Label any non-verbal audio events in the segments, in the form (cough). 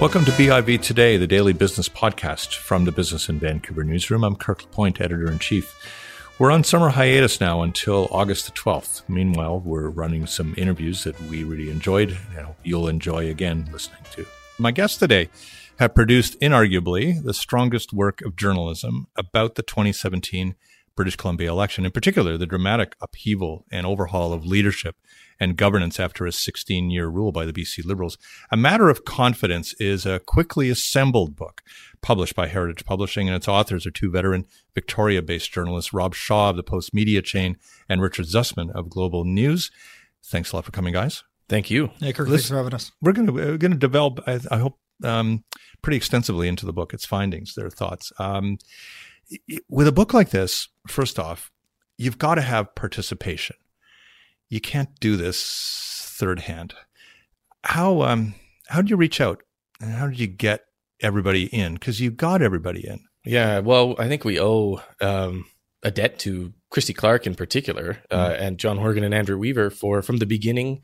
Welcome to BIV Today, the daily business podcast from the Business in Vancouver newsroom. I'm Kirk LaPointe, editor in chief. We're on summer hiatus now until August the 12th. Meanwhile, we're running some interviews that we really enjoyed. Know, you'll enjoy again listening to. My guests today have produced inarguably the strongest work of journalism about the 2017 British Columbia election, in particular, the dramatic upheaval and overhaul of leadership and governance after a 16 year rule by the BC Liberals. A Matter of Confidence is a quickly assembled book published by Heritage Publishing, and its authors are two veteran Victoria based journalists, Rob Shaw of the Postmedia Chain and Richard Zussman of Global News. Thanks a lot for coming, guys. Thank you. Hey, Kirk, thanks for having us. We're going to, we're going to develop, I, I hope, um, pretty extensively into the book, its findings, their thoughts. Um, with a book like this, first off, you've got to have participation. You can't do this third hand. How um how did you reach out and how did you get everybody in? Because you got everybody in. Yeah, well, I think we owe um, a debt to Christy Clark in particular, uh, mm-hmm. and John Horgan and Andrew Weaver for from the beginning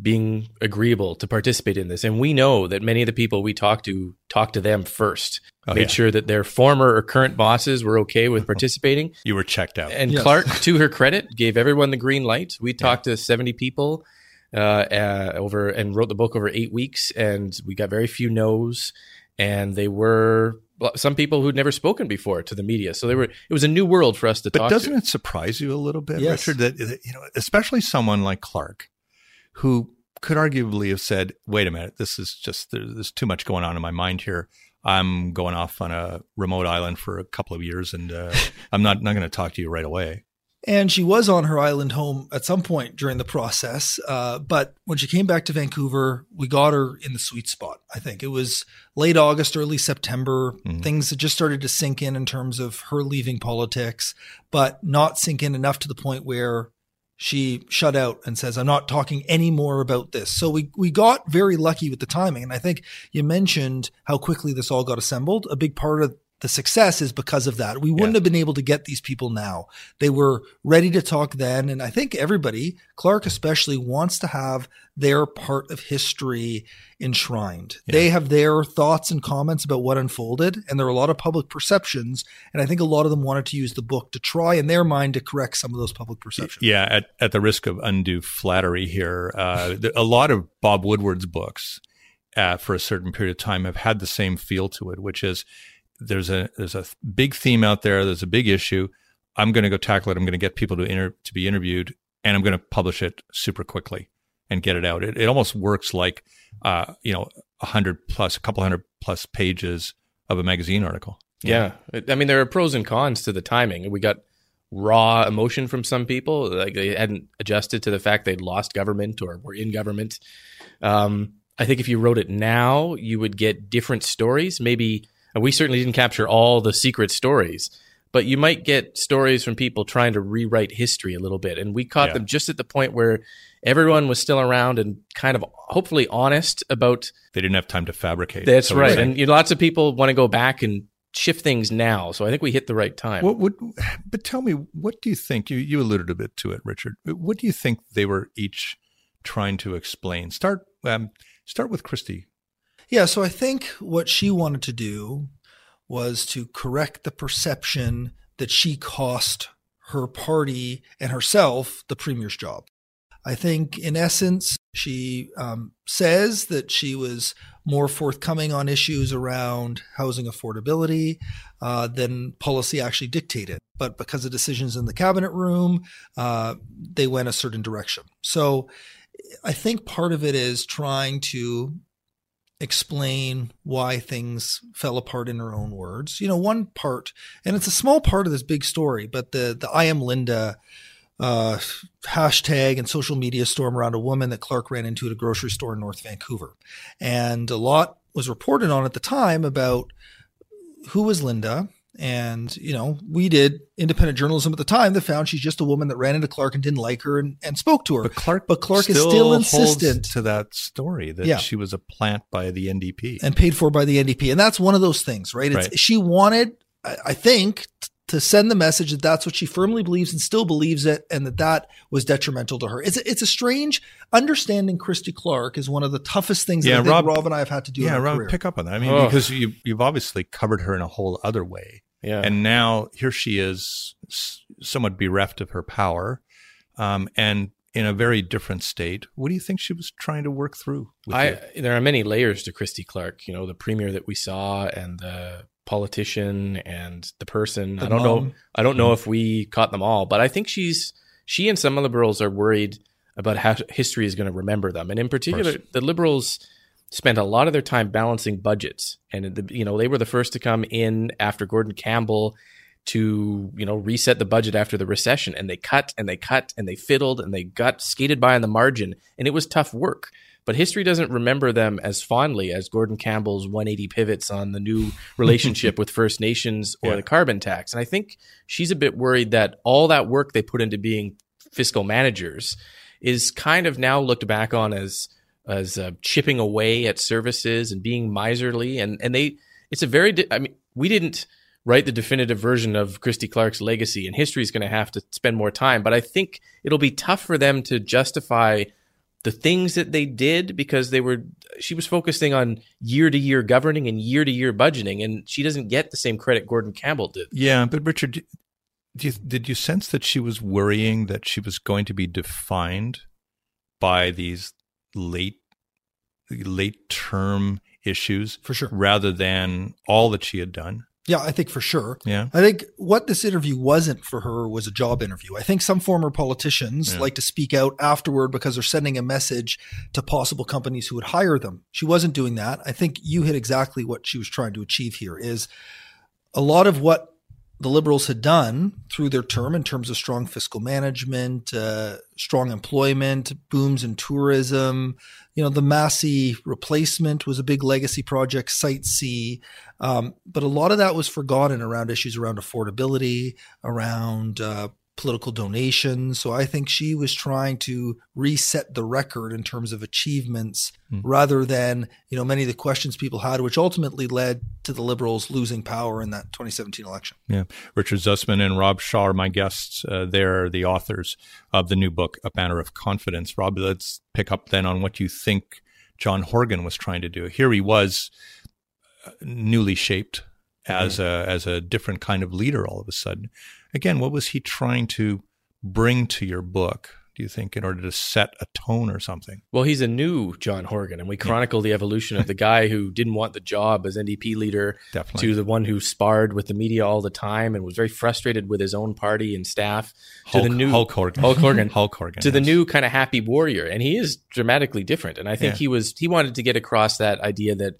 being agreeable to participate in this. And we know that many of the people we talk to talk to them first, oh, made yeah. sure that their former or current bosses were okay with (laughs) participating. you were checked out. And yes. Clark, to her credit, gave everyone the green light. We talked yeah. to 70 people uh, uh, over and wrote the book over eight weeks, and we got very few no's. And they were some people who'd never spoken before to the media. So they were. It was a new world for us to but talk. But doesn't to. it surprise you a little bit, yes. Richard? That you know, especially someone like Clark, who could arguably have said, wait a minute, this is just, there's, there's, too much going on in my mind here. I'm going off on a remote island for a couple of years and uh, (laughs) I'm not, not going to talk to you right away. And she was on her island home at some point during the process. Uh, but when she came back to Vancouver, we got her in the sweet spot. I think it was late August, early September. Mm-hmm. Things had just started to sink in in terms of her leaving politics, but not sink in enough to the point where she shut out and says, I'm not talking any more about this. So we, we got very lucky with the timing. And I think you mentioned how quickly this all got assembled. A big part of the success is because of that. We wouldn't yeah. have been able to get these people now. They were ready to talk then. And I think everybody, Clark especially, wants to have their part of history enshrined. Yeah. They have their thoughts and comments about what unfolded. And there are a lot of public perceptions. And I think a lot of them wanted to use the book to try in their mind to correct some of those public perceptions. Yeah. At, at the risk of undue flattery here, uh, (laughs) a lot of Bob Woodward's books uh, for a certain period of time have had the same feel to it, which is, there's a there's a big theme out there. There's a big issue. I'm going to go tackle it. I'm going to get people to inter- to be interviewed, and I'm going to publish it super quickly and get it out. It, it almost works like uh, you know a hundred plus, a couple hundred plus pages of a magazine article. Yeah. I mean there are pros and cons to the timing. We got raw emotion from some people, like they hadn't adjusted to the fact they'd lost government or were in government. Um, I think if you wrote it now, you would get different stories, maybe and we certainly didn't capture all the secret stories, but you might get stories from people trying to rewrite history a little bit. And we caught yeah. them just at the point where everyone was still around and kind of hopefully honest about. They didn't have time to fabricate. That's so right. And you know, lots of people want to go back and shift things now. So I think we hit the right time. What would, but tell me, what do you think? You you alluded a bit to it, Richard. What do you think they were each trying to explain? Start um, start with Christy. Yeah, so I think what she wanted to do was to correct the perception that she cost her party and herself the premier's job. I think, in essence, she um, says that she was more forthcoming on issues around housing affordability uh, than policy actually dictated. But because of decisions in the cabinet room, uh, they went a certain direction. So I think part of it is trying to explain why things fell apart in her own words. You know, one part, and it's a small part of this big story, but the the I am Linda uh, hashtag and social media storm around a woman that Clark ran into at a grocery store in North Vancouver, and a lot was reported on at the time about who was Linda and, you know, we did independent journalism at the time that found she's just a woman that ran into Clark and didn't like her and, and spoke to her. But Clark, but Clark still is still insistent to that story that yeah. she was a plant by the NDP and paid for by the NDP. And that's one of those things, right? It's, right. She wanted, I think, to send the message that that's what she firmly believes and still believes it, and that that was detrimental to her. It's a, it's a strange understanding. Christy Clark is one of the toughest things Yeah, that I think Rob- Rob, and I have had to do. yeah, in Rob, career. pick up on that. I mean, Ugh. because you you've obviously covered her in a whole other way, Yeah. and now here she is, somewhat bereft of her power, um, and in a very different state. What do you think she was trying to work through? With I there are many layers to Christy Clark. You know, the premier that we saw and the politician and the person. The I don't know. I don't know if we caught them all, but I think she's she and some of the liberals are worried about how history is going to remember them, and in particular, the liberals spent a lot of their time balancing budgets, and the, you know they were the first to come in after Gordon Campbell to you know reset the budget after the recession, and they cut and they cut and they fiddled and they got skated by on the margin, and it was tough work. But history doesn't remember them as fondly as Gordon Campbell's 180 pivots on the new (laughs) relationship with First Nations or Yeah. the carbon tax. And I think she's a bit worried that all that work they put into being fiscal managers is kind of now looked back on as as uh, chipping away at services and being miserly. And and they it's a very di- I mean we didn't write the definitive version of Christy Clark's legacy, and history is going to have to spend more time. But I think it'll be tough for them to justify the things that they did because they were she was focusing on year to year governing and year to year budgeting and she doesn't get the same credit Gordon Campbell did. Yeah, but Richard, you, did you sense that she was worrying that she was going to be defined by these late late term issues for sure. rather than all that she had done? Yeah, I think for sure. Yeah. I think what this interview wasn't for her was a job interview. I think some former politicians Yeah. like to speak out afterward because they're sending a message to possible companies who would hire them. She wasn't doing that. I think you hit exactly what she was trying to achieve here is a lot of what the liberals had done through their term in terms of strong fiscal management, uh, strong employment, booms in tourism. You know, the Massey replacement was a big legacy project, Site C. Um, but a lot of that was forgotten around issues around affordability, around uh, political donations. So I think she was trying to reset the record in terms of achievements Hmm. rather than, you know, many of the questions people had, which ultimately led to the liberals losing power in that 2017 election. Yeah. Richard Zussman and Rob Shaw are my guests. Uh, they're the authors of the new book, A Matter of Confidence. Rob, let's pick up then on what you think John Horgan was trying to do. Here he was uh, newly shaped as a as a different kind of leader all of a sudden. Again, what was he trying to bring to your book, do you think, in order to set a tone or something? Well, he's a new John Horgan, and we chronicle the evolution of the (laughs) guy who didn't want the job as NDP leader Definitely. to the one who sparred with the media all the time and was very frustrated with his own party and staff Hulk, to the new Hulk Hogan. Hulk Hogan. (laughs) Hulk Hogan. to the new kind of happy warrior and he is dramatically different and i think Yeah. he was he wanted to get across that idea that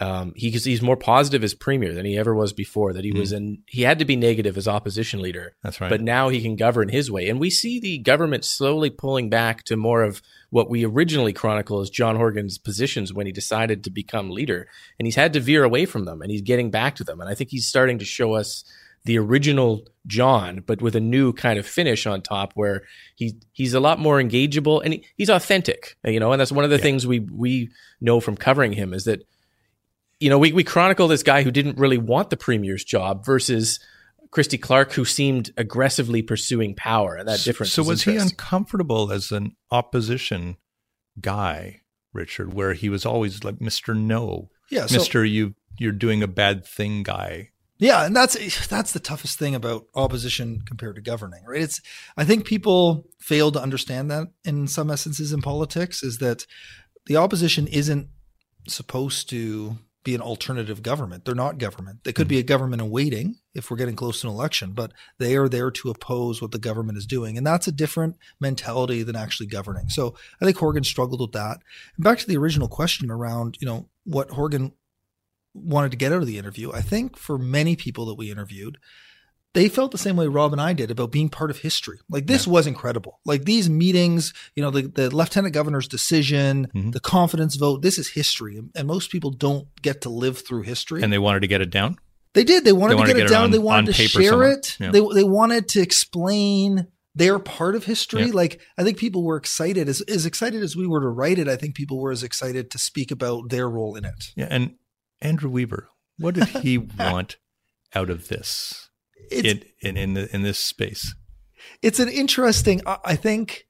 um, he, he's more positive as premier than he ever was before that he was in he had to be negative as opposition leader. That's right. but now he can govern his way. And we see the government slowly pulling back to more of what we originally chronicle as john horgan's positions when he decided to become leader. And he's had to veer away from them and he's getting back to them. And i think he's starting to show us the original John, but with a new kind of finish on top, where he he's a lot more engageable and he, he's authentic, you know. And that's one of the things we we know from covering him is that you know we we chronicle this guy who didn't really want the premier's job versus Christy Clark, who seemed aggressively pursuing power, and that difference. So was was he uncomfortable as an opposition guy, Richard, where he was always like Mr. No, Yeah. So, Mr. You you're doing a bad thing guy. Yeah, and that's that's the toughest thing about opposition compared to governing, right? It's I think people fail to understand that in some essences in politics is that the opposition isn't supposed to be an alternative government. They're not government. They could be a government in waiting if we're getting close to an election, but they are there to oppose what the government is doing. And that's a different mentality than actually governing. So I think Horgan struggled with that. And back to the original question around, you know, what Horgan wanted to get out of the interview. I think for many people that we interviewed, they felt the same way Rob and I did about being part of history. Like this was incredible. Like these meetings, you know, the, the lieutenant governor's decision, Mhm. the confidence vote, this is history. And most people don't get to live through history. And they wanted to get it down. They did. They wanted They to get to it get it down. on- they wanted to share somewhere. it. Yeah. They they wanted to explain their part of history. Yeah. Like I think people were excited as as excited as we were to write it. I think people were as excited to speak about their role in it. Yeah. And Andrew Weaver, what did he (laughs) want out of this? In, in in the, in this space. It's an interesting. I think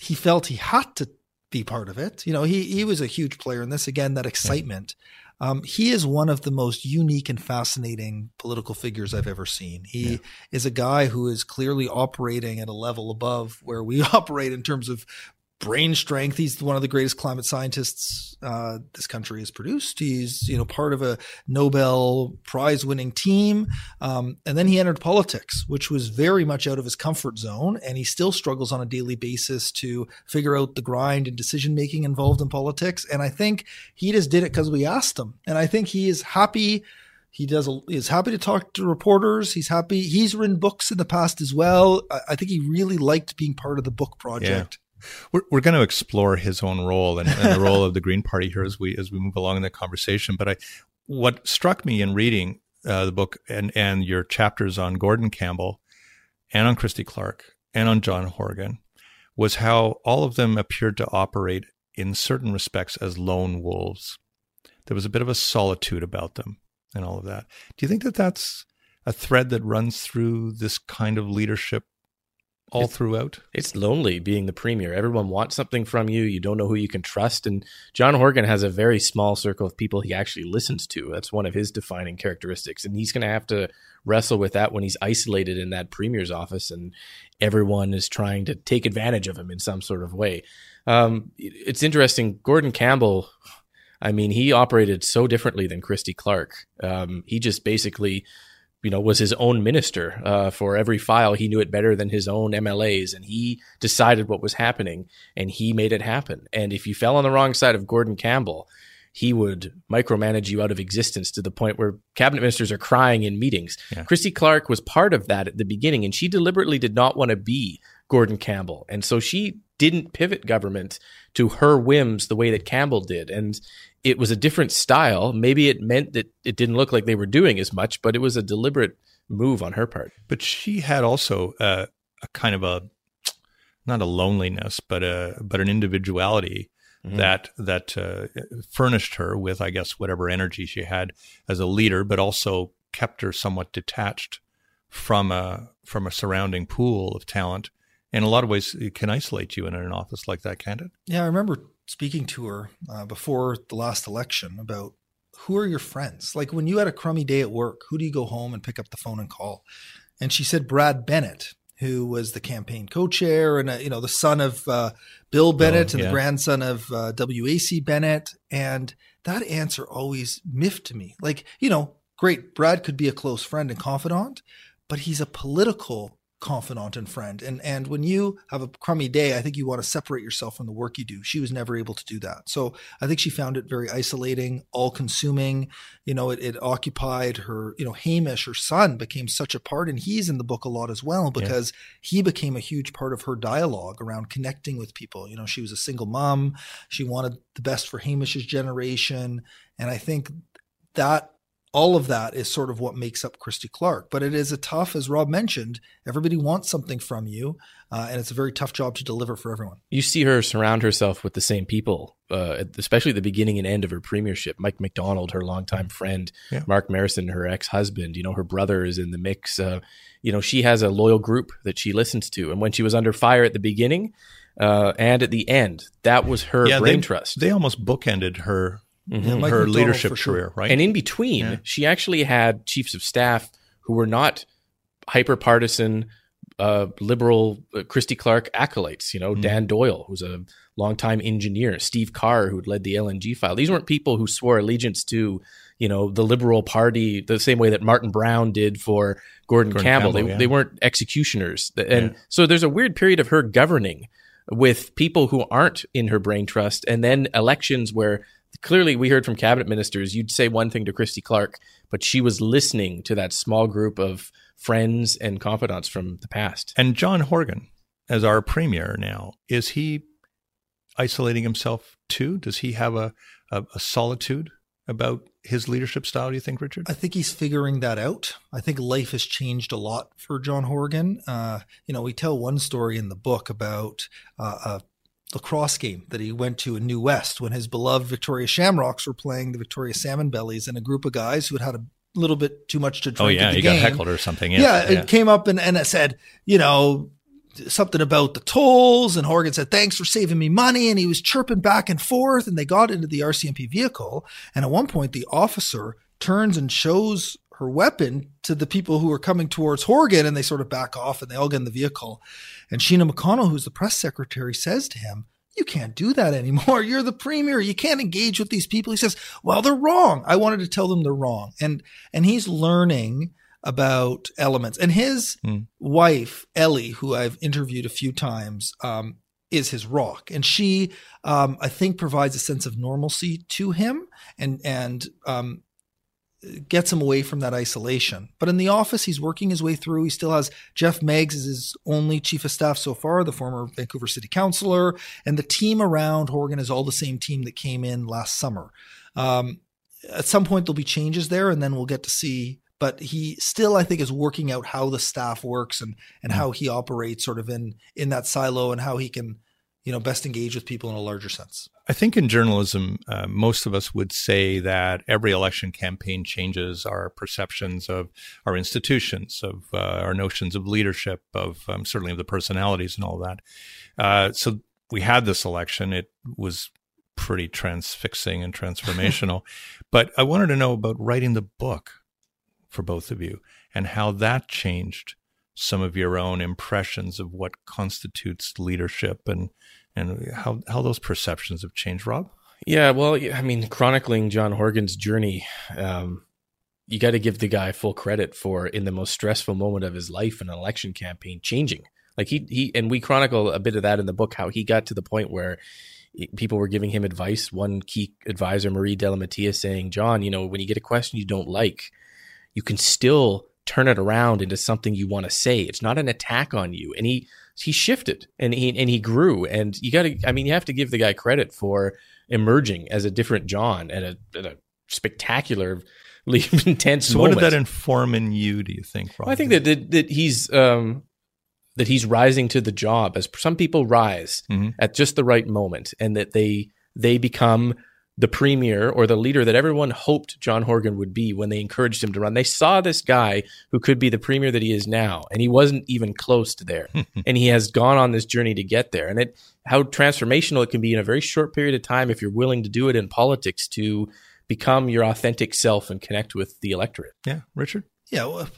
he felt he had to be part of it. You know, he he was a huge player in this. Again, that excitement. Yeah. Um, he is one of the most unique and fascinating political figures I've ever seen. He yeah. is a guy who is clearly operating at a level above where we (laughs) operate in terms of brain strength. He's one of the greatest climate scientists uh, this country has produced. He's you know part of a Nobel Prize winning team, um, and then he entered politics, which was very much out of his comfort zone, and he still struggles on a daily basis to figure out the grind and decision making involved in politics. And I think he just did it because we asked him, and I think he is happy. He does. He's happy to talk to reporters. He's happy. He's written books in the past as well. I, I think he really liked being part of the book project. Yeah. We're, we're going to explore his own role and, and the role of the Green Party here as we as we move along in the conversation. But I, what struck me in reading uh, the book and and your chapters on Gordon Campbell, and on Christy Clark, and on John Horgan, was how all of them appeared to operate in certain respects as lone wolves. There was a bit of a solitude about them and all of that. Do you think that that's a thread that runs through this kind of leadership all it's, throughout. It's lonely being the premier. Everyone wants something from you. You don't know who you can trust. And John Horgan has a very small circle of people he actually listens to. That's one of his defining characteristics. And he's going to have to wrestle with that when he's isolated in that premier's office and everyone is trying to take advantage of him in some sort of way. Um, it's interesting. Gordon Campbell, I mean, he operated so differently than Christy Clark. Um, he just basically you know, was his own minister uh, for every file. He knew it better than his own MLAs, and he decided what was happening, and he made it happen. And if you fell on the wrong side of Gordon Campbell, he would micromanage you out of existence to the point where cabinet ministers are crying in meetings. Yeah. Christy Clark was part of that at the beginning, and she deliberately did not want to be Gordon Campbell, and so she didn't pivot government to her whims the way that Campbell did. And it was a different style. Maybe it meant that it didn't look like they were doing as much, but it was a deliberate move on her part. But she had also a kind of a not a loneliness, but a but an individuality mm-hmm. that that uh, furnished her with, I guess, whatever energy she had as a leader, but also kept her somewhat detached from a from a surrounding pool of talent. In a lot of ways, it can isolate you in an office like that, can't it? Yeah, I remember speaking to her uh, before the last election about who are your friends? Like when you had a crummy day at work, who do you go home and pick up the phone and call? And she said Brad Bennett, who was the campaign co-chair and uh, you know the son of uh, Bill Bennett oh, yeah. and the grandson of uh, W.A.C. Bennett. And that answer always miffed me. Like you know, great, Brad could be a close friend and confidant, but he's a political confidant and friend. And and when you have a crummy day, I think you want to separate yourself from the work you do. She was never able to do that. So I think she found it very isolating, all consuming. You know, it, it occupied her, you know, Hamish, her son, became such a part, and he's in the book a lot as well because yeah. he became a huge part of her dialogue around connecting with people. You know, she was a single mom. She wanted the best for Hamish's generation. And I think that all of that is sort of what makes up Christy Clark. But it is a tough, as Rob mentioned, everybody wants something from you, uh, and it's a very tough job to deliver for everyone. You see her surround herself with the same people, uh, especially at the beginning and end of her premiership. Mike McDonald, her longtime friend, yeah. Mark Marissen, her ex husband. You know, her brother is in the mix. Uh, you know, she has a loyal group that she listens to, and when she was under fire at the beginning. Uh, and at the end, that was her yeah, brain they, trust. They almost bookended her mm-hmm. her McDonald leadership sure. career, right? And in between, yeah. she actually had chiefs of staff who were not hyper partisan, uh, liberal uh, Christy Clark acolytes. You know, mm. Dan Doyle, who's a longtime engineer, Steve Carr, who led the LNG file. These weren't people who swore allegiance to, you know, the Liberal Party the same way that Martyn Brown did for Gordon, Gordon Campbell. Campbell they, yeah. they weren't executioners. And yeah. so there's a weird period of her governing with people who aren't in her brain trust, and then elections where clearly we heard from cabinet ministers you'd say one thing to christy clark but she was listening to that small group of friends and confidants from the past. And john horgan as our premier now is he isolating himself too? Does he have a, a, a solitude about his leadership style do you think richard? I think he's figuring that out. I think life has changed a lot for john horgan. Uh, you know we tell one story in the book about uh, a lacrosse game that he went to in New West when his beloved Victoria Shamrocks were playing the Victoria Salmon Bellies and a group of guys who had had a little bit too much to oh, drink. Oh yeah, you game. got heckled or something. Yeah, Yeah, it came up and, and it said, you know, something about the tolls. And Horgan said, thanks for saving me money. And he was chirping back and forth. And they got into the RCMP vehicle. And at one point, the officer turns and shows her weapon to the people who are coming towards Horgan. And they sort of back off and they all get in the vehicle. And Sheena McConnell, who's the press secretary, says to him, you can't do that anymore. (laughs) You're the premier. You can't engage with these people. He says, well, they're wrong. I wanted to tell them they're wrong. And, and he's learning about elements. And his Mm. wife, Ellie, who I've interviewed a few times, um, is his rock. And she, um, I think, provides a sense of normalcy to him and, and, um, gets him away from that isolation. But in the office, he's working his way through. He still has Geoff Meggs as his only chief of staff so far, the former Vancouver city councilor. And the team around Horgan is all the same team that came in last summer. Um, at some point, there'll be changes there, and then we'll get to see. But he still, I think, is working out how the staff works and and how he operates, sort of in in that silo, and how he can, you know, best engage with people in a larger sense. I think in journalism, uh, most of us would say that every election campaign changes our perceptions of our institutions, of uh, our notions of leadership, of um, certainly of the personalities and all that. Uh, so we had this election. It was pretty transfixing and transformational. (laughs) but I wanted to know about writing the book for both of you and how that changed some of your own impressions of what constitutes leadership and and how how those perceptions have changed, Rob. Yeah, well, I mean, chronicling John Horgan's journey, um, you got to give the guy full credit for in the most stressful moment of his life, an election campaign changing. Like he he, and we chronicle a bit of that in the book, how he got to the point where people were giving him advice. One key advisor, Marie Della Mattia, saying, "John, you know, when you get a question you don't like, you can still turn it around into something you want to say. It's not an attack on you." And he he shifted and he and he grew. And you got to, I mean, you have to give the guy credit for emerging as a different John at a, at a spectacularly (laughs) intense. So, moment. what did that inform in you? Do you think, Rob? Well, I think that, that that he's um, that he's rising to the job as some people rise Mhm. at just the right moment, and that they they become the premier or the leader that everyone hoped John Horgan would be when they encouraged him to run. They saw this guy who could be the premier that he is now, and he wasn't even close to there. (laughs) and he has gone on this journey to get there. And it how transformational it can be in a very short period of time if you're willing to do it in politics to become your authentic self and connect with the electorate. yeah, Richard. yeah, well,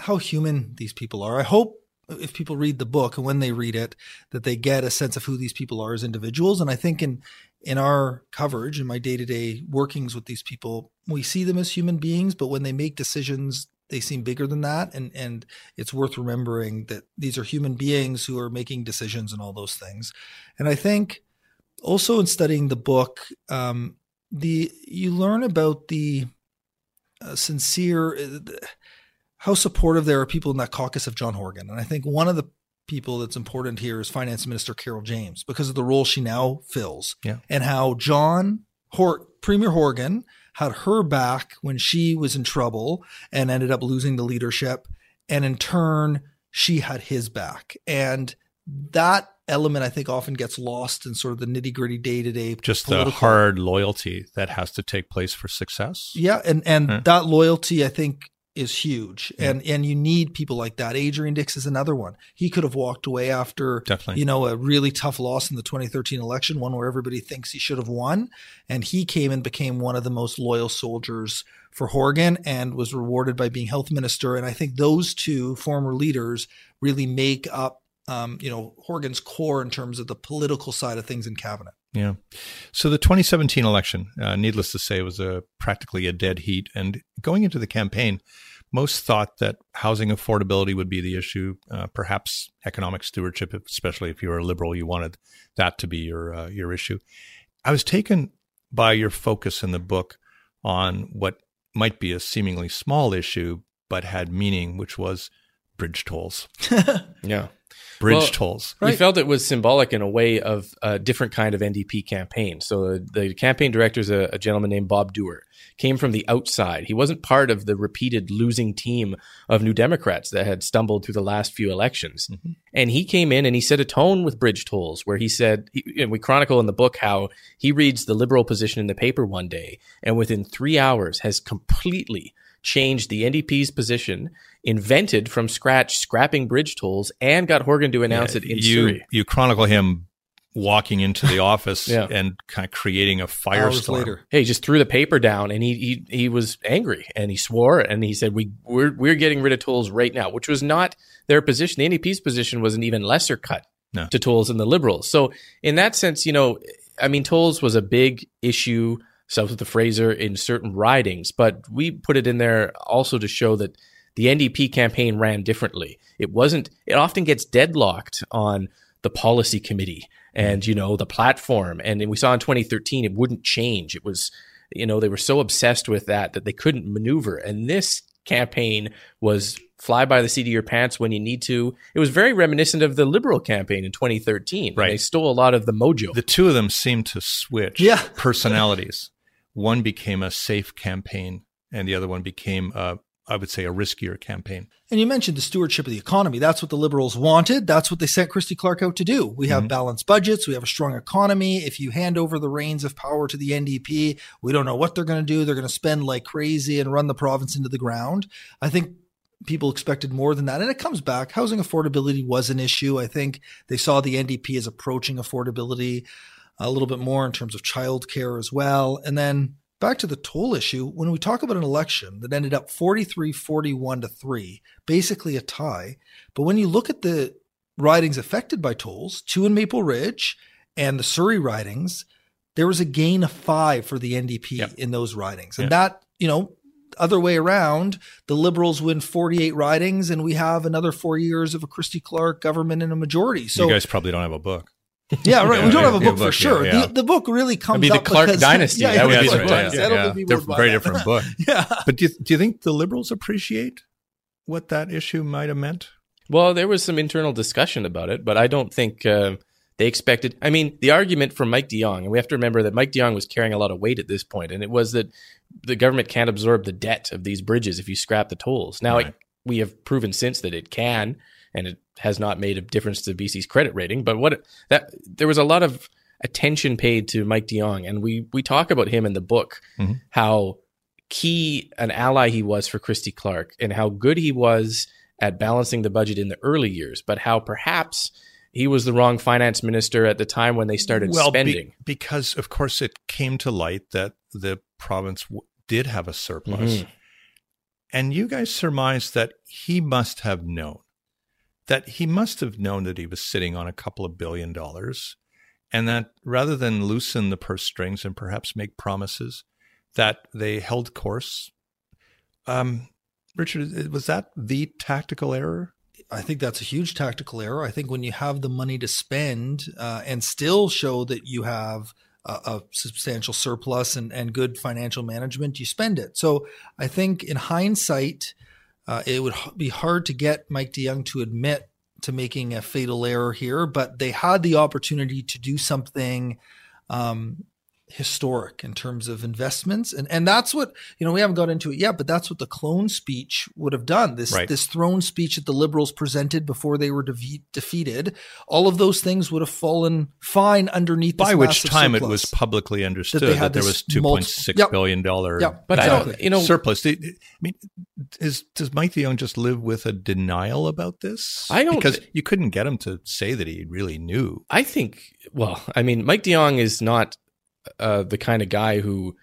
how human these people are. I hope if people read the book and when they read it, that they get a sense of who these people are as individuals. And I think in in our coverage, in my day to day workings with these people, we see them as human beings, but when they make decisions, they seem bigger than that. And and it's worth remembering that these are human beings who are making decisions and all those things. And I think also in studying the book, um, the you learn about the uh, sincere how supportive there are people in that caucus of John Horgan. And I think one of the people that's important here is Finance Minister Carole James because of the role she now fills Yeah. and how John Hor- Premier Horgan had her back when she was in trouble and ended up losing the leadership. And in turn, she had his back. And that element, I think, often gets lost in sort of the nitty gritty day to day. Just the hard loyalty that has to take place for success. Yeah, and and Huh. that loyalty I think is huge, and and you need people like that. Adrian Dix is another one. He could have walked away after Definitely. you know a really tough loss in the 2013 election, one where everybody thinks he should have won, and he came and became one of the most loyal soldiers for Horgan and was rewarded by being health minister. And I think those two former leaders really make up. Um, you know Horgan's core in terms of the political side of things in cabinet. Yeah. So the 2017 election, uh, needless to say, was a practically a dead heat. And going into the campaign, most thought that housing affordability would be the issue. Uh, perhaps economic stewardship, especially if you were a liberal, you wanted that to be your uh, your issue. I was taken by your focus in the book on what might be a seemingly small issue, but had meaning, which was bridge tolls. (laughs) Yeah. Bridge Well, tolls. We felt it was symbolic in a way of a different kind of NDP campaign. So the, the campaign director is a, a gentleman named Bob Dewar. Came from the outside. He wasn't part of the repeated losing team of New Democrats that had stumbled through the last few elections. Mm-hmm. And he came in and he set a tone with bridge tolls, where he said, he, and we chronicle in the book how he reads the liberal position in the paper one day, and within three hours has completely changed the NDP's position, invented from scratch scrapping bridge tolls, and got Horgan to announce Yeah, it in you, Surrey. You chronicle him walking into the (laughs) office Yeah. and kind of creating a Hours firestorm. later. Hey, he just threw the paper down and he, he he was angry and he swore and he said we we're we're getting rid of tolls right now, which was not their position. The NDP's position was an even lesser cut No. to tolls than the Liberals. So in that sense, you know, I mean, tolls was a big issue south of the Fraser in certain ridings, but we put it in there also to show that the NDP campaign ran differently. It wasn't. It often gets deadlocked on the policy committee and you know the platform. And we saw in 2013 it wouldn't change. It was you know they were so obsessed with that that they couldn't maneuver. And this campaign was fly by the seat of your pants when you need to. It was very reminiscent of the Liberal campaign in 2013. Right. They stole a lot of the mojo. The two of them seemed to switch Yeah. personalities. One became a safe campaign, and the other one became, a, I would say, a riskier campaign. And you mentioned the stewardship of the economy. That's what the liberals wanted. That's what they sent Christy Clark out to do. We have Mhm. balanced budgets. We have a strong economy. If you hand over the reins of power to the NDP, we don't know what they're going to do. They're going to spend like crazy and run the province into the ground. I think people expected more than that. And it comes back. Housing affordability was an issue. I think they saw the NDP as approaching affordability a little bit more in terms of childcare as well. And then back to the toll issue, when we talk about an election that ended up 43 41 to 3, basically a tie. But when you look at the ridings affected by tolls, two in Maple Ridge and the Surrey ridings, there was a gain of five for the NDP Yep. in those ridings. And Yeah. that, you know, other way around, the Liberals win 48 ridings and we have another four years of a Christy Clark government and a majority. So you guys probably don't have a book. Yeah, right. We don't have a yeah, book for sure. yeah, yeah. The, the book really comes be the up Clark because- (laughs) Dynasty. Yeah, That would be that's the book. I Yeah, don't yeah. think people Diff- would buy very that. different (laughs) book. yeah. But do you, do you think the liberals appreciate what that issue might have meant? Well, there was some internal discussion about it, but I don't think uh, they expected. I mean, the argument from Mike de Jong, and we have to remember that Mike de Jong was carrying a lot of weight at this point, and it was that the government can't absorb the debt of these bridges if you scrap the tolls. Now, Right. it, we have proven since that it can, and it has not made a difference to BC's credit rating. But what that there was a lot of attention paid to Mike de Jong, and we we talk about him in the book Mhm. how key an ally he was for Christy Clark, and how good he was at balancing the budget in the early years, but how perhaps he was the wrong finance minister at the time when they started well, be- spending. because of course it came to light that the province w- did have a surplus, Mhm. and you guys surmised that he must have known that he must have known that he was sitting on a couple of billion dollars, and that rather than loosen the purse strings and perhaps make promises, that they held course. Um, Richard, was that the tactical error? I think that's a huge tactical error. I think when you have the money to spend uh, and still show that you have a, a substantial surplus and, and good financial management, you spend it. So I think in hindsight, uh, it would be hard to get Mike de Jong to admit to making a fatal error here, but they had the opportunity to do something um, historic in terms of investments, and and that's what you know we haven't got into it yet, but that's what the throne speech would have done. This Right. this throne speech that the Liberals presented before they were defe- defeated, all of those things would have fallen fine underneath. By which time it was publicly understood they that, there was two point six multiple- billion dollar Yep, But exactly. don't, you know, surplus. I mean, is does Mike de Jong just live with a denial about this? I don't- because you couldn't get him to say that he really knew. I think, well, I mean, Mike de Jong is not uh, the kind of guy who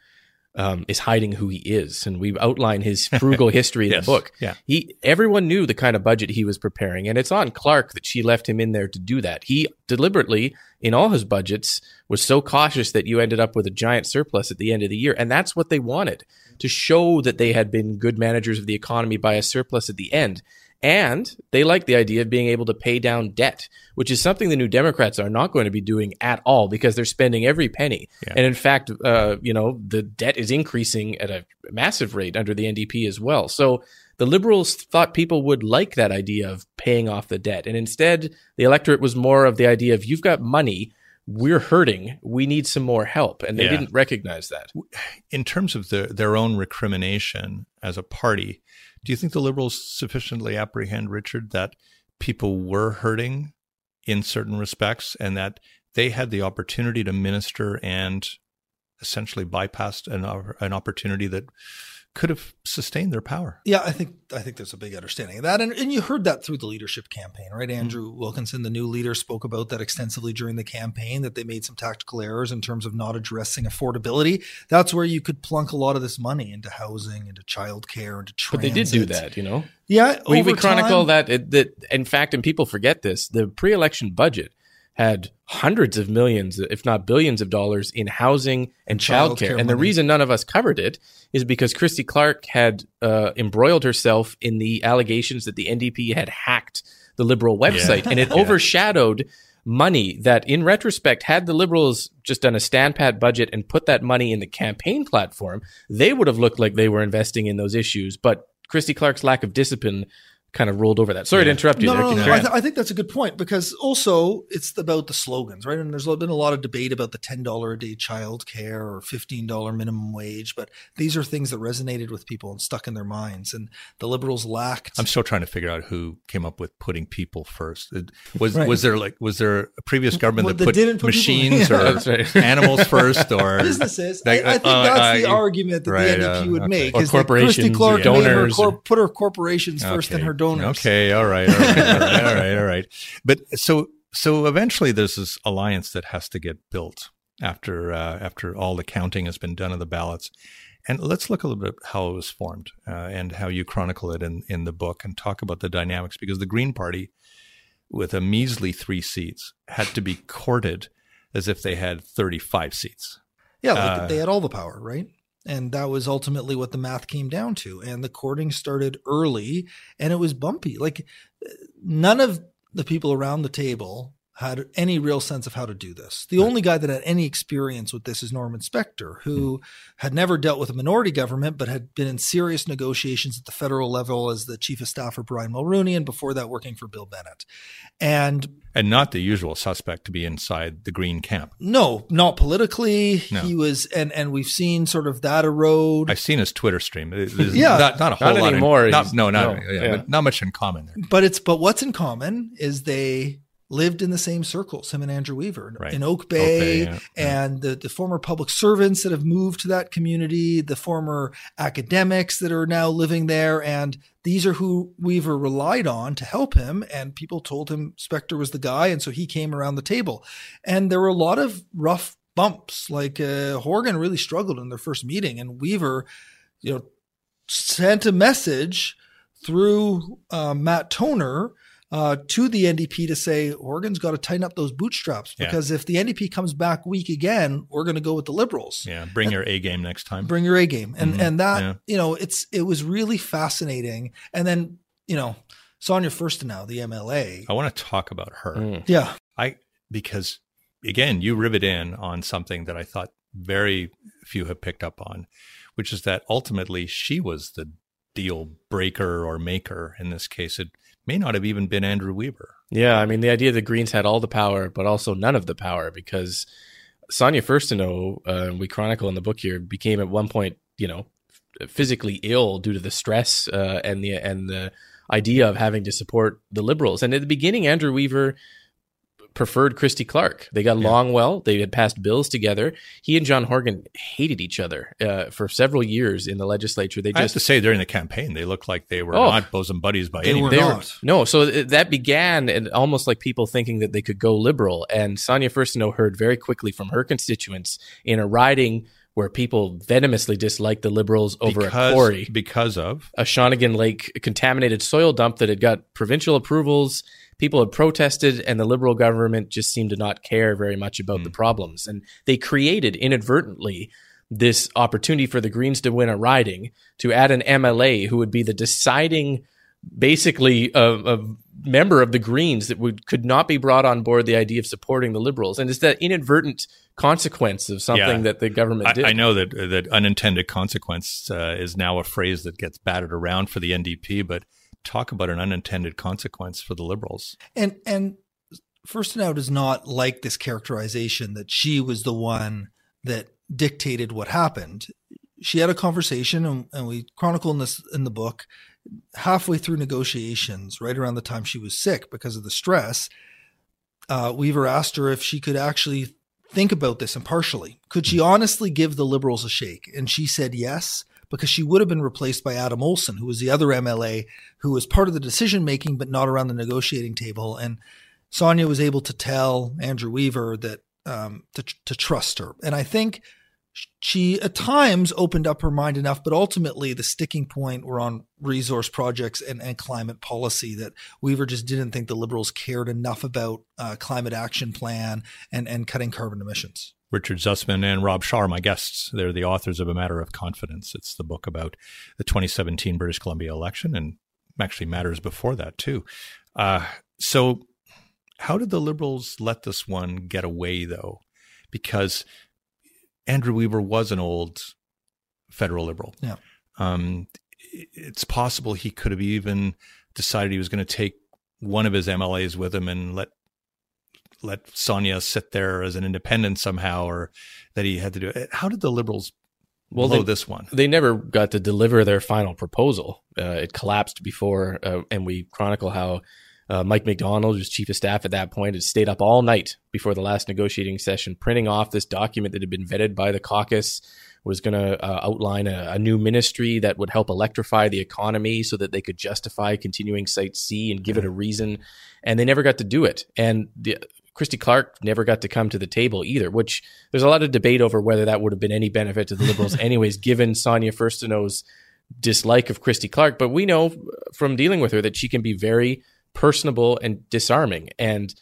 um, is hiding who he is, and we outline his frugal (laughs) history in Yes. the book. Yeah. He, everyone knew the kind of budget he was preparing, and it's on Clark that she left him in there to do that. He deliberately, in all his budgets, was so cautious that you ended up with a giant surplus at the end of the year, and that's what they wanted to show that they had been good managers of the economy by a surplus at the end. And they like the idea of being able to pay down debt, which is something the New Democrats are not going to be doing at all because they're spending every penny. Yeah. And in fact, uh, you know, the debt is increasing at a massive rate under the NDP as well. So the Liberals thought people would like that idea of paying off the debt. And instead, the electorate was more of the idea of you've got money, we're hurting, we need some more help. And they Yeah. didn't recognize that. In terms of their their own recrimination as a party, do you think the Liberals sufficiently apprehend Richard that people were hurting in certain respects, and that they had the opportunity to minister and essentially bypassed an an opportunity that could have sustained their power. Yeah, I think I think there's a big understanding of that, and, and you heard that through the leadership campaign, right? Andrew mm-hmm. Wilkinson, the new leader, spoke about that extensively during the campaign. That they made some tactical errors in terms of not addressing affordability. That's where you could plunk a lot of this money into housing, into childcare, into transit. But they did do that, you know. Yeah, we, we chronicle time, that. That in fact, and people forget this: the pre-election budget had hundreds of millions, if not billions of dollars in housing and childcare. Child and the reason none of us covered it is because Christy Clark had uh, embroiled herself in the allegations that the NDP had hacked the Liberal website, yeah. and it (laughs) yeah. overshadowed money that, in retrospect, had the Liberals just done a stand pat budget and put that money in the campaign platform, they would have looked like they were investing in those issues. But Christy Clark's lack of discipline kind of rolled over that. Sorry yeah. to interrupt you. No, there. no, no, no. I, th- I, think that's a good point because also it's about the slogans, right? And there's been a lot of debate about the ten dollar a day child care or fifteen dollar minimum wage, but these are things that resonated with people and stuck in their minds. And the liberals lacked. I'm still trying to figure out who came up with putting people first. Was right. was there like was there a previous government well, that, put didn't put machines or (laughs) right. animals first or (laughs) businesses? I, I think uh, that's the argument that right, the NDP uh, would okay. make. Or corporations, Christy Clark donors, her cor- put her corporations first okay. and her donors. Okay, all right, all right, all right, all right, all right. But so so eventually, there's this alliance that has to get built after uh, after all the counting has been done of the ballots. And let's look a little bit how it was formed uh, and how you chronicle it in, in the book and talk about the dynamics because the Green Party, with a measly three seats, had to be courted as if they had 35 seats. Yeah, like uh, they had all the power, right? And that was ultimately what the math came down to. And the courting started early and it was bumpy. Like none of the people around the table had any real sense of how to do this. The right. only guy that had any experience with this is Norman Spector, who mm. had never dealt with a minority government, but had been in serious negotiations at the federal level as the chief of staff for Brian Mulroney, and before that, working for Bill Bennett. And and not the usual suspect to be inside the Green camp. No, not politically. No. He was, and and we've seen sort of that erode. I've seen his Twitter stream. (laughs) Yeah, not, not a whole not lot anymore. In, not, no, not no, yeah, yeah. not much in common there. But it's but what's in common is they lived in the same circles, him and Andrew Weaver right. in Oak Bay, Oak Bay yeah, and The, the former public servants that have moved to that community, the former academics that are now living there. And these are who Weaver relied on to help him. And people told him Spector was the guy. And so he came around the table. And there were a lot of rough bumps. Like uh, Horgan really struggled in their first meeting, and Weaver, you know, sent a message through uh, Matt Toner uh, to the NDP to say Horgan's got to tighten up those bootstraps because yeah. if the NDP comes back weak again, we're going to go with the Liberals. Yeah, bring and, your A game next time. Bring your A game, and mm-hmm. and that yeah. you know it's it was really fascinating. And then you know Sonia Furstenau, the MLA. I want to talk about her. Mm. Yeah, I because again you rivet in on something that I thought very few have picked up on, which is that ultimately she was the deal breaker or maker in this case. It may not have even been Andrew Weaver. Yeah, I mean, the idea the Greens had all the power, but also none of the power because Sonia Furstenau, uh, we chronicle in the book here, became at one point, you know, physically ill due to the stress uh, and the and the idea of having to support the Liberals. And at the beginning, Andrew Weaver preferred Christy Clark. They got yeah. along well. They had passed bills together. He and John Horgan hated each other uh, for several years in the legislature. They just I have to say during the campaign they looked like they were oh, not bosom buddies by any means. No, so that began and almost like people thinking that they could go liberal. And Sonia Furstenau heard very quickly from her constituents in a riding where people venomously disliked the liberals over because, a quarry because of a Shawnigan Lake contaminated soil dump that had got provincial approvals people had protested and the liberal government just seemed to not care very much about mm. the hmm. problems and they created inadvertently this opportunity for the greens to win a riding to add an mla who would be the deciding basically a, a member of the greens that would could not be brought on board the idea of supporting the liberals and it's that inadvertent consequence of something yeah. that the government I, did. I know that that unintended consequence uh, is now a phrase that gets battered around for the NDP, but talk about an unintended consequence for the liberals. And and First Furstenau does not like this characterization that she was the one that dictated what happened. She had a conversation, and, and we chronicle in this in the book. Halfway through negotiations, right around the time she was sick because of the stress, uh, Weaver asked her if she could actually think about this impartially. Could she honestly give the liberals a shake? And she said yes because she would have been replaced by Adam Olsen, who was the other MLA who was part of the decision making, but not around the negotiating table. And Sonia was able to tell Andrew Weaver that um, to, to trust her. And I think she at times opened up her mind enough, but ultimately the sticking point were on resource projects and, and climate policy that Weaver just didn't think the Liberals cared enough about uh, climate action plan and, and cutting carbon emissions. Richard Zussman and Rob Shaw are my guests. They're the authors of A Matter of Confidence. It's the book about the 2017 British Columbia election and actually matters before that too. Uh, so how did the Liberals let this one get away though? Because Andrew Weaver was an old federal liberal. Yeah. Um, it's possible he could have even decided he was going to take one of his MLAs with him and let let Sonia sit there as an independent somehow, or that he had to do it. How did the liberals well, blow they, this one? They never got to deliver their final proposal. Uh, it collapsed before, uh, and we chronicle how uh, Mike McDonald, who's chief of staff at that point, had stayed up all night before the last negotiating session, printing off this document that had been vetted by the caucus, was going to uh, outline a, a, new ministry that would help electrify the economy so that they could justify continuing Site C and give it a reason. And they never got to do it. And the, Christy Clark never got to come to the table either, which there's a lot of debate over whether that would have been any benefit to the Liberals, (laughs) anyways, given Sonia Furstenau's dislike of Christy Clark. But we know from dealing with her that she can be very personable and disarming. And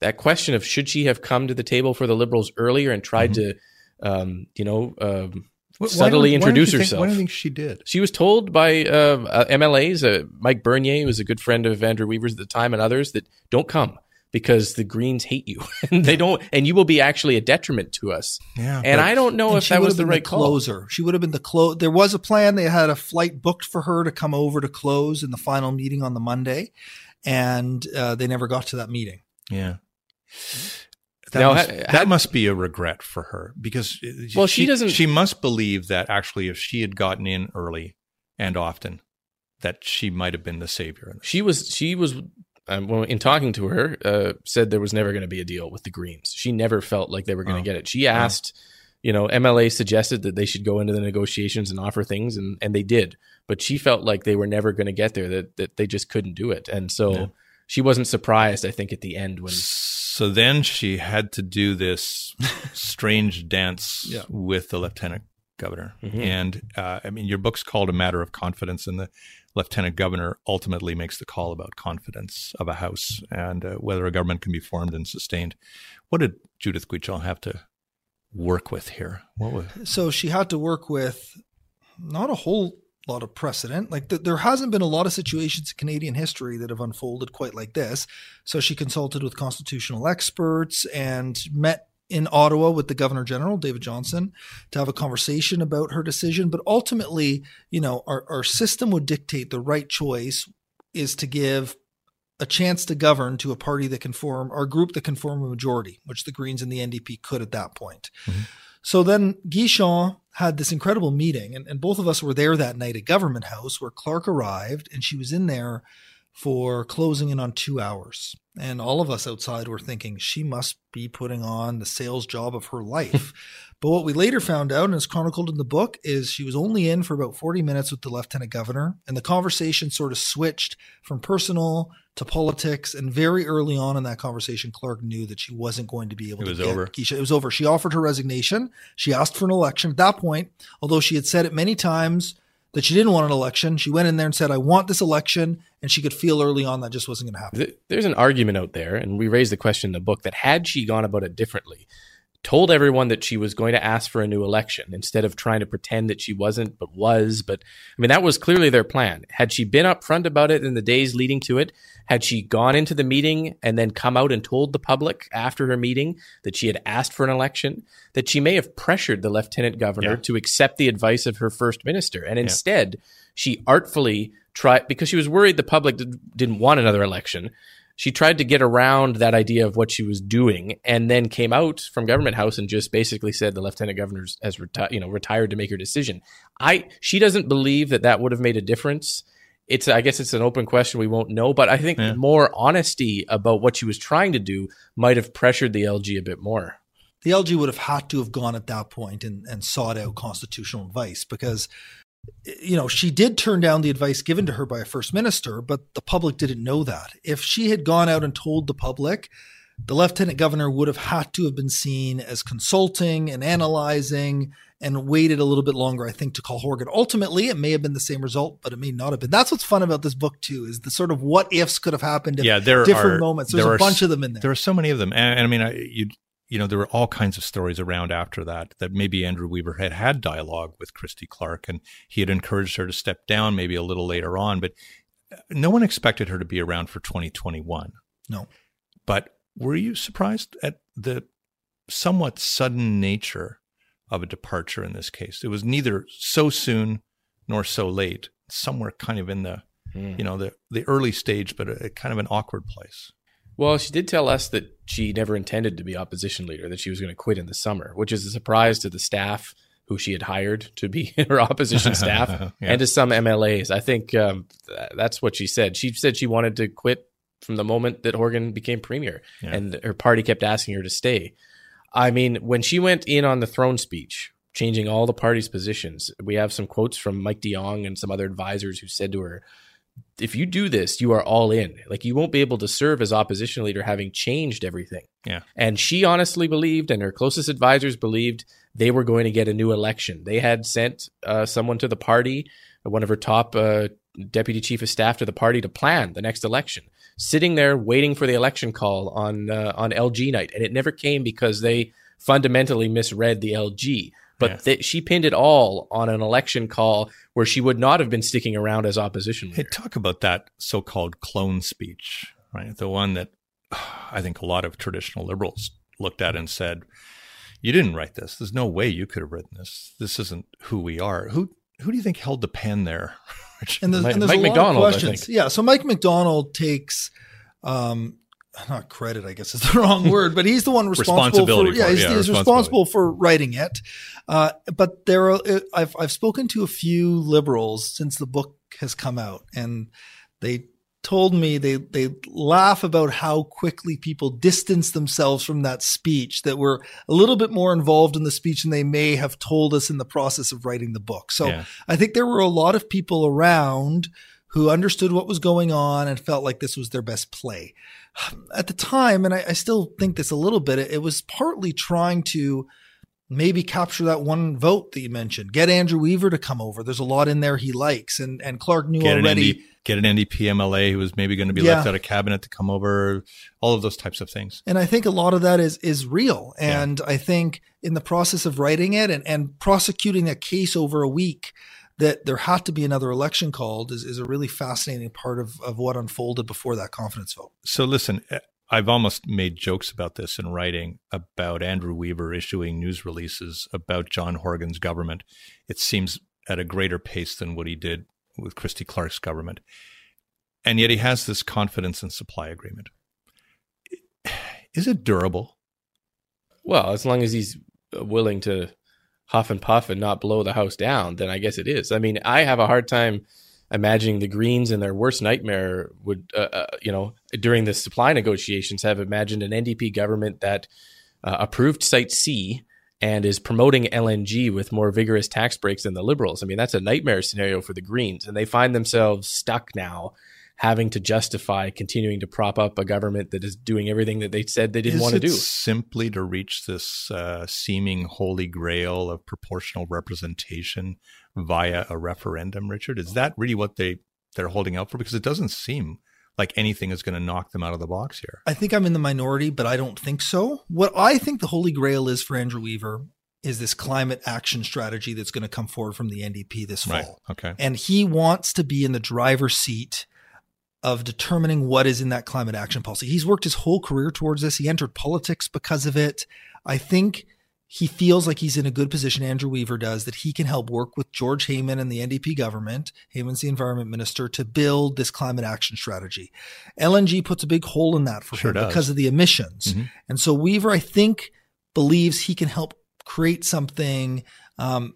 that question of should she have come to the table for the Liberals earlier and tried mm-hmm. to, um, you know, um, subtly introduce why herself. Think, why do you think she did? She was told by uh, uh, MLAs, uh, Mike Bernier, who was a good friend of Andrew Weaver's at the time, and others, that don't come because the Greens hate you (laughs) and they don't, and you will be actually a detriment to us. Yeah, and I don't know if that was the right the closer. Call. She would have been the close. There was a plan. They had a flight booked for her to come over to close in the final meeting on the Monday and uh, they never got to that meeting. Yeah. That, now, must, that must be a regret for her because uh, well, she, she, doesn't. She must believe that actually, if she had gotten in early and often, that she might have been the savior. She was. She was. Um, in talking to her, uh, said there was never going to be a deal with the Greens. She never felt like they were going to oh. get it. She asked. You know, MLA suggested that they should go into the negotiations and offer things, and, and they did but she felt like they were never going to get there that, that they just couldn't do it and so yeah. she wasn't surprised i think at the end when so then she had to do this strange dance (laughs) yeah. with the lieutenant governor mm-hmm. and uh, i mean your book's called a matter of confidence and the lieutenant governor ultimately makes the call about confidence of a house and uh, whether a government can be formed and sustained what did judith guichon have to work with here what was so she had to work with not a whole lot of precedent. Like th- there hasn't been a lot of situations in Canadian history that have unfolded quite like this. So she consulted with constitutional experts and met in Ottawa with the Governor General, David Johnston to have a conversation about her decision. But ultimately, you know, our, our system would dictate the right choice is to give a chance to govern to a party that can form, or a group that can form a majority, which the Greens and the NDP could at that point. Mm-hmm. So then Guichon had this incredible meeting, and, and both of us were there that night at Government House where Clark arrived, and she was in there for closing in on two hours. And all of us outside were thinking she must be putting on the sales job of her life. (laughs) but what we later found out, and it's chronicled in the book, is she was only in for about 40 minutes with the lieutenant governor. And the conversation sort of switched from personal to politics. And very early on in that conversation, Clark knew that she wasn't going to be able it to was get over. Keisha. It was over. She offered her resignation. She asked for an election. At that point, although she had said it many times that she didn't want an election, she went in there and said, I want this election. And she could feel early on that just wasn't going to happen. There's an argument out there, and we raised the question in the book that had she gone about it differently, told everyone that she was going to ask for a new election instead of trying to pretend that she wasn't but was but i mean that was clearly their plan had she been upfront about it in the days leading to it had she gone into the meeting and then come out and told the public after her meeting that she had asked for an election that she may have pressured the lieutenant governor yeah. to accept the advice of her first minister and instead yeah. she artfully tried because she was worried the public didn't want another election she tried to get around that idea of what she was doing and then came out from government house and just basically said the lieutenant governor has reti- you know retired to make her decision i she doesn't believe that that would have made a difference it's i guess it's an open question we won't know but i think yeah. more honesty about what she was trying to do might have pressured the lg a bit more the lg would have had to have gone at that point and, and sought out constitutional advice because you know, she did turn down the advice given to her by a first minister, but the public didn't know that. If she had gone out and told the public, the lieutenant governor would have had to have been seen as consulting and analyzing and waited a little bit longer, I think, to call Horgan. Ultimately, it may have been the same result, but it may not have been. That's what's fun about this book too, is the sort of what ifs could have happened. Yeah, there different are, moments. There's there a bunch s- of them in there. There are so many of them, and, and I mean, I, you you know, there were all kinds of stories around after that that maybe Andrew Weaver had had dialogue with Christy Clark, and he had encouraged her to step down maybe a little later on, but uh, no one expected her to be around for 2021. No. But were you surprised at the somewhat sudden nature of a departure in this case? It was neither so soon nor so late, somewhere kind of in the Hmm. you know the the early stage, but a, kind of an awkward place. Well, she did tell us that she never intended to be opposition leader, that she was going to quit in the summer, which is a surprise to the staff who she had hired to be (laughs) her opposition (laughs) staff Yeah. and to some MLAs. I think um, th- that's what she said. She said she wanted to quit from the moment that Horgan became premier, Yeah. and her party kept asking her to stay. I mean, when she went in on the throne speech, changing all the party's positions, we have some quotes from Mike de Jong and some other advisors who said to her, if you do this, you are all in. Like you won't be able to serve as opposition leader having changed everything. Yeah. And she honestly believed, and her closest advisors believed, they were going to get a new election. They had sent uh, someone to the party, one of her top uh, deputy chief of staff to the party to plan the next election. Sitting there waiting for the election call on uh, on LG night, and it never came because they fundamentally misread the LG. But Yeah. they, she pinned it all on an election call where she would not have been sticking around as opposition Hey, leader. talk about that so-called throne speech, right? The one that (sighs) I think a lot of traditional liberals looked at and said, "You didn't write this. There's no way you could have written this. This isn't who we are." Who who do you think held the pen there? (laughs) And there's, Mike- and there's Mike a lot McDonald, I of questions. Yeah, so Mike McDonald takes, um, not credit, I guess is the (laughs) wrong word, but he's the one responsible for. Yeah, he's, yeah, he's responsible for writing it. Uh, but there are, I've I've spoken to a few liberals since the book has come out, and they told me they they laugh about how quickly people distance themselves from that speech that were a little bit more involved in the speech than they may have told us in the process of writing the book. So Yeah. I think there were a lot of people around who understood what was going on and felt like this was their best play. (sighs) At the time, and I, I still think this a little bit, it, it was partly trying to maybe capture that one vote that you mentioned. Get Andrew Weaver to come over. There's a lot in there he likes, and and Clark knew get an already. ND, get an NDP MLA who was maybe going to be Yeah. left out of cabinet to come over. All of those types of things. And I think a lot of that is is real. Yeah. And I think in the process of writing it and, and prosecuting a case over a week, that there had to be another election called is, is a really fascinating part of, of what unfolded before that confidence vote. So listen, I've almost made jokes about this in writing about Andrew Weaver issuing news releases about John Horgan's government. It seems at a greater pace than what he did with Christy Clark's government. And yet he has this confidence and supply agreement. Is it durable? Well, as long as he's willing to huff and puff and not blow the house down, then I guess it is. I mean, I have a hard time imagining the Greens in their worst nightmare would, uh, uh, you know, during the supply negotiations, have imagined an NDP government that uh, approved Site C and is promoting LNG with more vigorous tax breaks than the Liberals. I mean, that's a nightmare scenario for the Greens, and they find themselves stuck now. Having to justify continuing to prop up a government that is doing everything that they said they didn't Is want to do. simply to reach this uh, seeming holy grail of proportional representation via a referendum, Richard? Is that really what they, they're holding out for? Because it doesn't seem like anything is going to knock them out of the box here. I think I'm in the minority, but I don't think so. What I think the holy grail is for Andrew Weaver is this climate action strategy that's going to come forward from the NDP this fall. Right. Okay. And he wants to be in the driver's seat of determining what is in that climate action policy. He's worked his whole career towards this. He entered politics because of it. I think he feels like he's in a good position, Andrew Weaver does, that he can help work with George Heyman and the NDP government, Heyman's the environment minister, to build this climate action strategy. LNG puts a big hole in that for Sure him does. because of the emissions. Mhm. And so Weaver, I think, believes he can help create something um,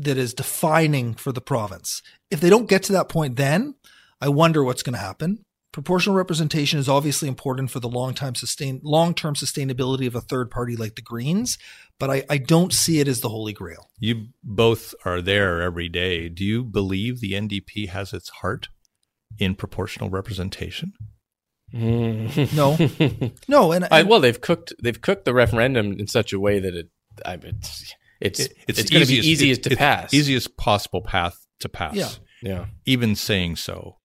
that is defining for the province. If they don't get to that point then, I wonder what's going to happen. Proportional representation is obviously important for the long time sustain long term sustainability of a third party like the Greens, but I, I don't see it as the holy grail. You both are there every day. Do you believe the NDP has its heart in proportional representation? Mm. no, (laughs) no, and, and I, well, they've cooked they've cooked the referendum in such a way that it I, it's it's It- it's, going to be easiest to pass. Easiest possible path to pass. Yeah. yeah. Even saying so,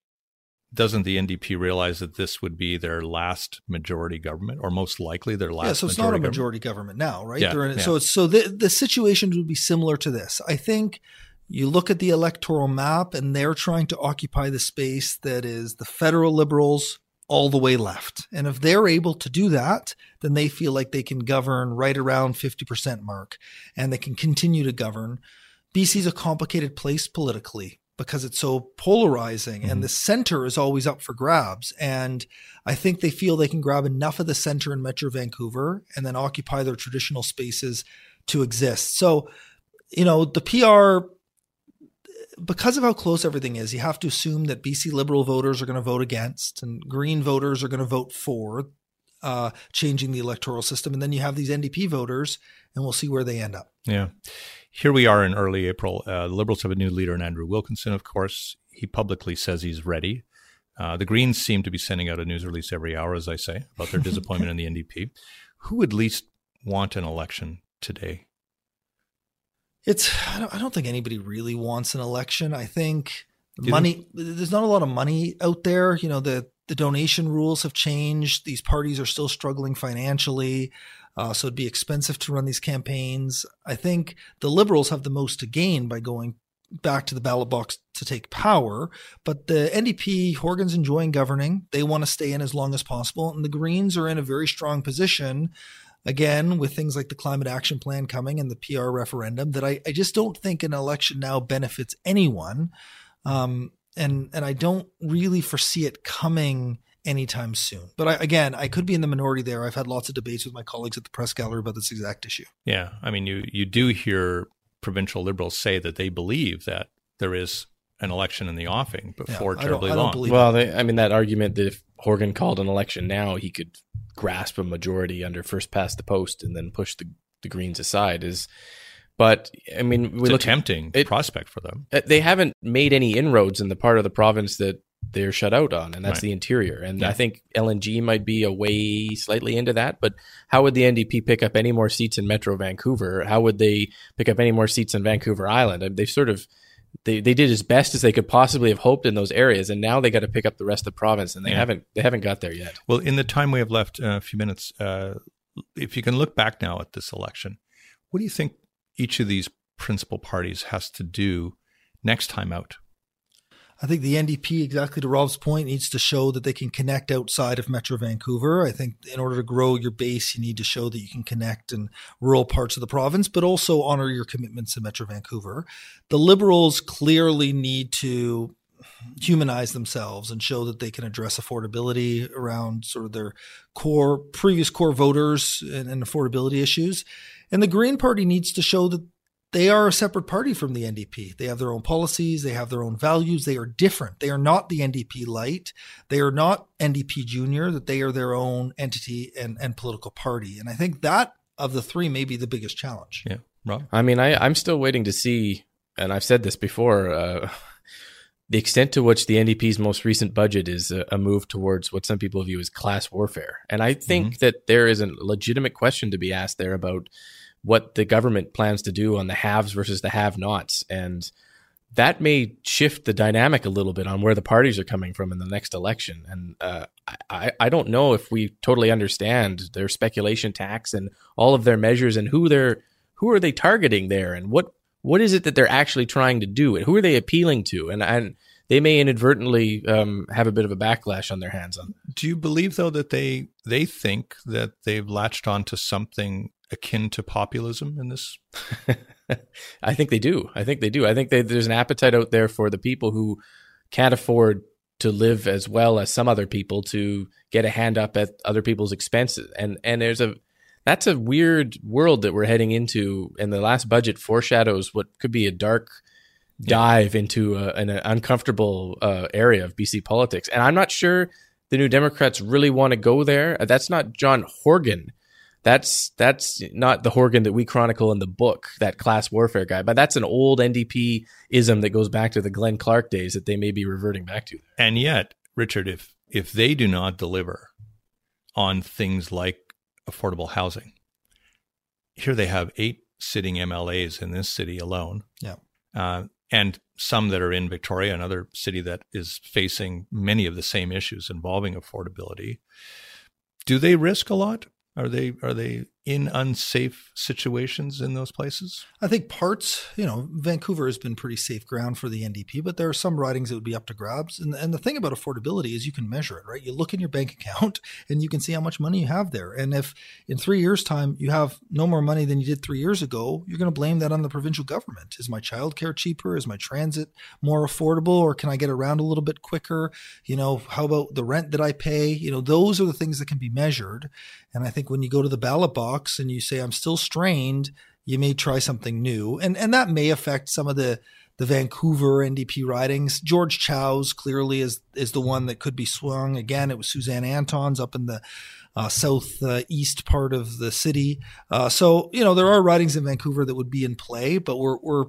doesn't the NDP realize that this would be their last majority government, or most likely their last? yeah, so it's not a majority government now, right? Yeah, They're in, yeah. So it's so the the situation would be similar to this. I think you look at the electoral map, and they're trying to occupy the space that is the federal liberals all the way left. And if they're able to do that, then they feel like they can govern right around 50% mark and they can continue to govern. BC is a complicated place politically because it's so polarizing Mhm. and the center is always up for grabs. And I think they feel they can grab enough of the center in Metro Vancouver and then occupy their traditional spaces to exist. So, you know, the PR because of how close everything is, you have to assume that BC Liberal voters are going to vote against and Green voters are going to vote for uh, changing the electoral system. And then you have these NDP voters, and we'll see where they end up. Yeah. Here we are in early April. Uh, the Liberals have a new leader in Andrew Wilkinson, of course. He publicly says he's ready. Uh, the Greens seem to be sending out a news release every hour, as I say, about their (laughs) disappointment in the NDP. Who would least want an election today? It's I don't, I don't think anybody really wants an election. I think you money. There's not a lot of money out there. You know the the donation rules have changed. These parties are still struggling financially, uh, so it'd be expensive to run these campaigns. I think the Liberals have the most to gain by going back to the ballot box to take power. But the NDP, Horgan's enjoying governing. They want to stay in as long as possible, and the Greens are in a very strong position again with things like the climate action plan coming and the PR referendum that I, I just don't think an election now benefits anyone. Um, and and I don't really foresee it coming anytime soon. But I, again, I could be in the minority there. I've had lots of debates with my colleagues at the press gallery about this exact issue. Yeah. I mean, you, you do hear provincial Liberals say that they believe that there is an election in the offing before I don't- terribly I don't long. believe- Well, they, I mean that argument that if Horgan called an election now, he could grasp a majority under first past the post and then push the the Greens aside is. But I mean, we it's look a tempting it- prospect for them. Uh, they haven't made any inroads in the part of the province that they're shut out on, and that's Right. the interior. And Yeah. I think LNG might be a way slightly into that. But how would the NDP pick up any more seats in Metro Vancouver? How would they pick up any more seats in Vancouver Island? I mean, They sort of they, they did as best as they could possibly have hoped in those areas, and now they got to pick up the rest of the province, and they Yeah. haven't they haven't got there yet. Well, in the time we have left, uh, a few minutes, uh, if you can look back now at this election, what do you think each of these principal parties has to do next time out? I think the NDP, exactly to Rob's point, needs to show that they can connect outside of Metro Vancouver. I think in order to grow your base, you need to show that you can connect in rural parts of the province, but also honor your commitments in Metro Vancouver. The Liberals clearly need to humanize themselves and show that they can address affordability around sort of their core, previous core voters and, and affordability issues. And the Green Party needs to show that they are a separate party from the NDP. They have their own policies, they have their own values, they are different. They are not the NDP light, they are not NDP junior, that they are their own entity and, and political party. And I think that of the three may be the biggest challenge. Yeah, Rob? I mean, I, I'm still waiting to see, and I've said this before, uh, (laughs) the extent to which the NDP's most recent budget is a, a move towards what some people view as class warfare. And I think that there is a legitimate question to be asked there about what the government plans to do on the haves versus the have nots. And that may shift the dynamic a little bit on where the parties are coming from in the next election. And uh, I, I don't know if we totally understand their speculation tax and all of their measures and who they're who are they targeting there and what what is it that they're actually trying to do and who are they appealing to and and they may inadvertently um, have a bit of a backlash on their hands on. Do you believe though that they they think that they've latched onto something akin to populism in this? (laughs) I think they do. I think they do. I think they, there's an appetite out there for the people who can't afford to live as well as some other people to get a hand up at other people's expenses. And and there's a that's a weird world that we're heading into. And the last budget foreshadows what could be a dark dive into a, an uncomfortable uh, area of BC politics. And I'm not sure the New Democrats really want to go there. That's not John Horgan. That's that's not the Horgan that we chronicle in the book, that class warfare guy. But that's an old NDP ism that goes back to the Glenn Clark days that they may be reverting back to. And yet, Richard, if if they do not deliver on things like affordable housing, here they have eight sitting MLAs in this city alone. Yeah. Uh, and some that are in Victoria, another city that is facing many of the same issues involving affordability. Do they risk a lot? Are they are they in unsafe situations in those places? I think parts, you know, Vancouver has been pretty safe ground for the NDP, but there are some ridings that would be up to grabs. And, and the thing about affordability is you can measure it, right? You look in your bank account (laughs) and you can see how much money you have there. And if in three years' time you have no more money than you did three years ago, you're going to blame that on the provincial government. Is my childcare cheaper? Is my transit more affordable? Or can I get around a little bit quicker? You know, how about the rent that I pay? You know, those are the things that can be measured. And I think when you go to the ballot box and you say, I'm still strained, you may try something new. And and that may affect some of the the Vancouver NDP ridings. George Chow's clearly is is the one that could be swung. Again, it was Suzanne Anton's up in the uh, southeast uh, part of the city. Uh, so you know there are ridings in Vancouver that would be in play, but we're we're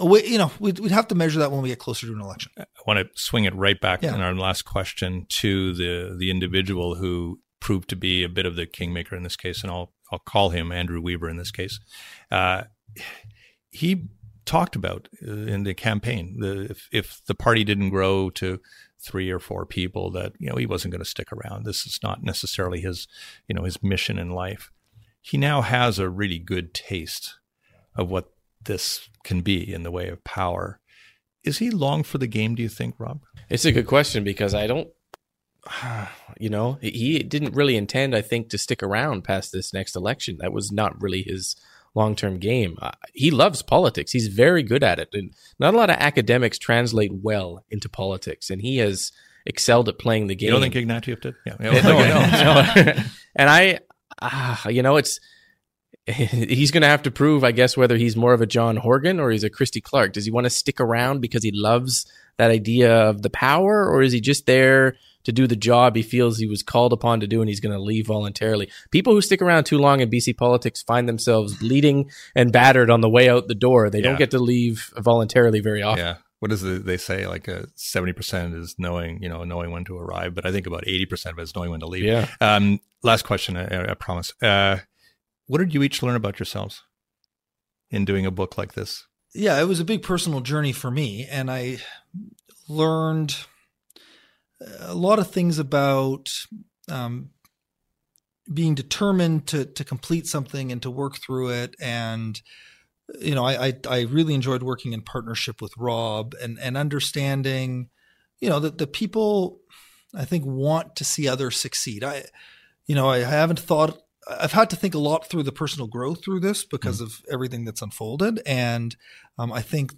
you know we'd, we'd have to measure that when we get closer to an election. I want to swing it right back yeah. in our last question to the the individual who proved to be a bit of the kingmaker in this case, and I'll I'll call him Andrew Weaver in this case. Uh, he talked about uh, in the campaign the, if, if the party didn't grow to three or four people that you know he wasn't going to stick around. This is not necessarily his you know his mission in life. He now has a really good taste of what this can be in the way of power. Is he long for the game? Do you think, Rob? It's a good question because I don't (sighs) you know, he didn't really intend, I think, to stick around past this next election. That was not really his long term game. Uh, he loves politics. He's very good at it. And not a lot of academics translate well into politics. And he has excelled at playing the game. You don't think Ignatieff did? Yeah. (laughs) no, no, no. (laughs) and I, uh, you know, it's, (laughs) he's going to have to prove, I guess, whether he's more of a John Horgan or he's a Christy Clark. Does he want to stick around because he loves that idea of the power, or is he just there to do the job he feels he was called upon to do and he's going to leave voluntarily. People who stick around too long in BC politics find themselves bleeding and battered on the way out the door. They yeah. don't get to leave voluntarily very often. Yeah. What does they say? Like uh, seventy percent is knowing, you know, knowing when to arrive, but I think about eighty percent of it is knowing when to leave. Yeah. Um, last question, I, I promise. Uh, what did you each learn about yourselves in doing a book like this? Yeah, it was a big personal journey for me, and I learned a lot of things about um, being determined to to complete something and to work through it. And you know I, I, I really enjoyed working in partnership with rob and and understanding you know that the people i think want to see others succeed. I you know i haven't thought i've had to think a lot through the personal growth through this because mm. of everything that's unfolded. And um, i think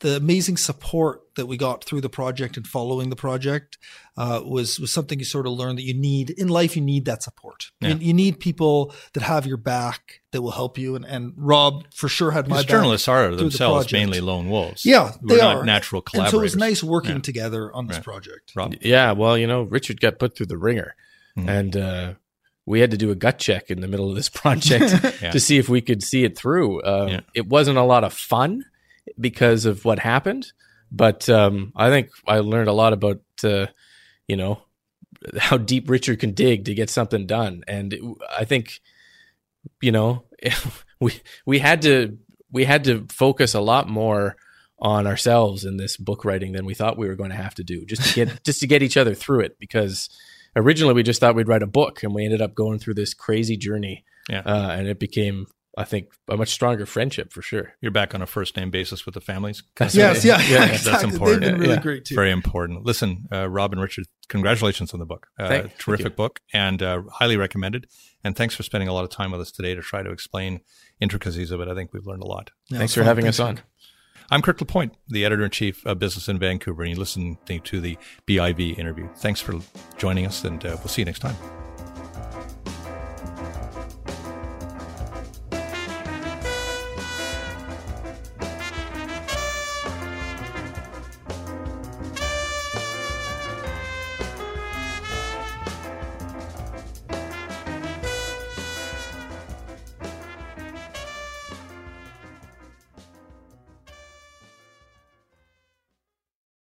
the amazing support that we got through the project and following the project uh, was was something you sort of learned that you need in life. You need that support. Yeah. You, you, need people that have your back that will help you. And, and Rob for sure had my journalists are themselves the mainly lone wolves. Yeah, We're they are natural collaborators. And so it was nice working yeah. together on this right. project. Rob, yeah. Well, you know, Richard got put through the ringer, mm-hmm. and. Uh, we had to do a gut check in the middle of this (laughs) project (laughs) yeah. to see if we could see it through. Uh, it wasn't a lot of fun because of what happened. But um, I think I learned a lot about, uh, you know, how deep Richard can dig to get something done. And I think, you know, (laughs) we we had to we had to focus a lot more on ourselves in this book writing than we thought we were going to have to do just to get (laughs) just to get each other through it because originally we just thought we'd write a book and we ended up going through this crazy journey yeah. uh, and it became I think a much stronger friendship for sure. You're back on a first name basis with the families. yes, yeah, yeah, yeah exactly. that's important. They've been really yeah. great too. Very important. Listen, uh, Rob and Richard, congratulations on the book. Uh, thank, terrific thank book and uh, highly recommended. And thanks for spending a lot of time with us today to try to explain intricacies of it. I think we've learned a lot. Yeah, thanks for fun. having thanks us on. I'm Kirk LaPointe, the editor in chief of Business in Vancouver, and you listen to the BIV interview. Thanks for joining us, and uh, we'll see you next time.